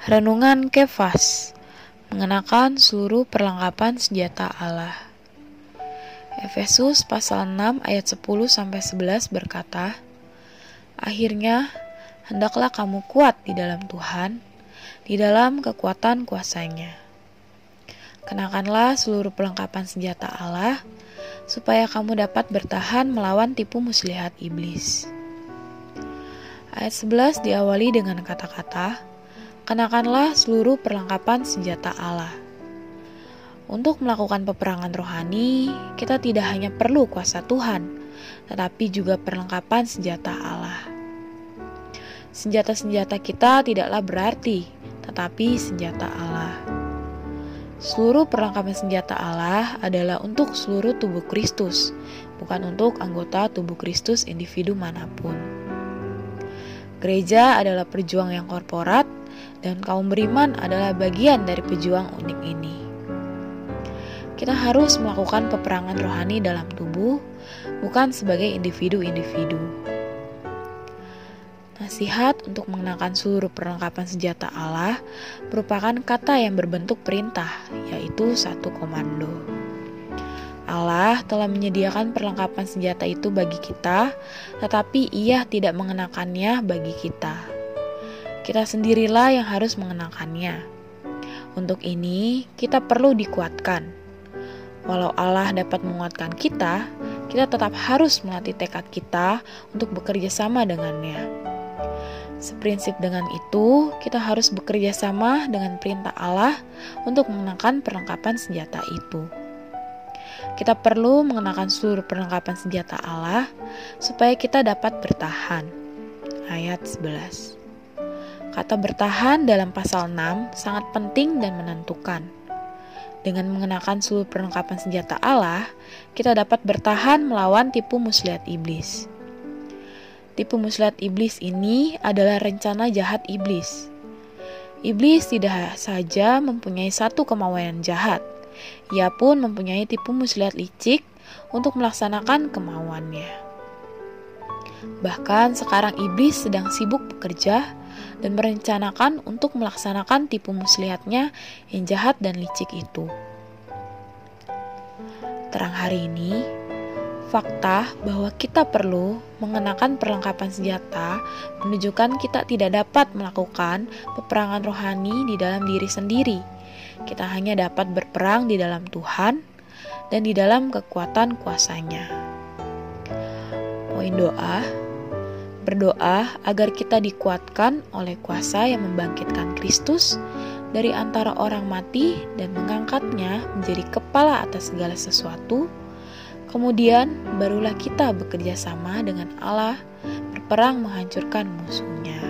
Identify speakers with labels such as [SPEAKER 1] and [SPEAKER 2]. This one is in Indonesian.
[SPEAKER 1] Renungan Kefas mengenakan seluruh perlengkapan senjata Allah. Efesus pasal 6 ayat 10 sampai 11 berkata, Akhirnya hendaklah kamu kuat di dalam Tuhan, di dalam kekuatan kuasanya. Kenakanlah seluruh perlengkapan senjata Allah, supaya kamu dapat bertahan melawan tipu muslihat iblis. Ayat 11 diawali dengan kata-kata, kenakanlah seluruh perlengkapan senjata Allah. Untuk melakukan peperangan rohani, kita tidak hanya perlu kuasa Tuhan, tetapi juga perlengkapan senjata Allah. Senjata-senjata kita tidaklah berarti, tetapi senjata Allah. Seluruh perlengkapan senjata Allah adalah untuk seluruh tubuh Kristus, bukan untuk anggota tubuh Kristus individu mana pun. Gereja adalah perjuang yang korporat dan kaum beriman adalah bagian dari pejuang unik ini. Kita harus melakukan peperangan rohani dalam tubuh, bukan sebagai individu-individu. Nasihat untuk mengenakan seluruh perlengkapan senjata Allah merupakan kata yang berbentuk perintah, yaitu satu komando. Allah telah menyediakan perlengkapan senjata itu bagi kita, tetapi Ia tidak mengenakannya bagi kita kita sendirilah yang harus mengenakannya. Untuk ini, kita perlu dikuatkan. Walau Allah dapat menguatkan kita, kita tetap harus melatih tekad kita untuk bekerja sama dengannya. Seprinsip dengan itu, kita harus bekerja sama dengan perintah Allah untuk mengenakan perlengkapan senjata itu. Kita perlu mengenakan seluruh perlengkapan senjata Allah supaya kita dapat bertahan. Ayat 11. Kata bertahan dalam pasal 6 sangat penting dan menentukan. Dengan mengenakan seluruh perlengkapan senjata Allah, kita dapat bertahan melawan tipu muslihat iblis. Tipu muslihat iblis ini adalah rencana jahat iblis. Iblis tidak saja mempunyai satu kemauan jahat, ia pun mempunyai tipu muslihat licik untuk melaksanakan kemauannya. Bahkan sekarang iblis sedang sibuk bekerja dan merencanakan untuk melaksanakan tipu muslihatnya yang jahat dan licik itu. Terang hari ini, fakta bahwa kita perlu mengenakan perlengkapan senjata menunjukkan kita tidak dapat melakukan peperangan rohani di dalam diri sendiri. Kita hanya dapat berperang di dalam Tuhan dan di dalam kekuatan kuasanya. Poin doa, Berdoa agar kita dikuatkan oleh kuasa yang membangkitkan Kristus dari antara orang mati dan mengangkatnya menjadi kepala atas segala sesuatu. Kemudian barulah kita bekerja sama dengan Allah berperang menghancurkan musuhnya.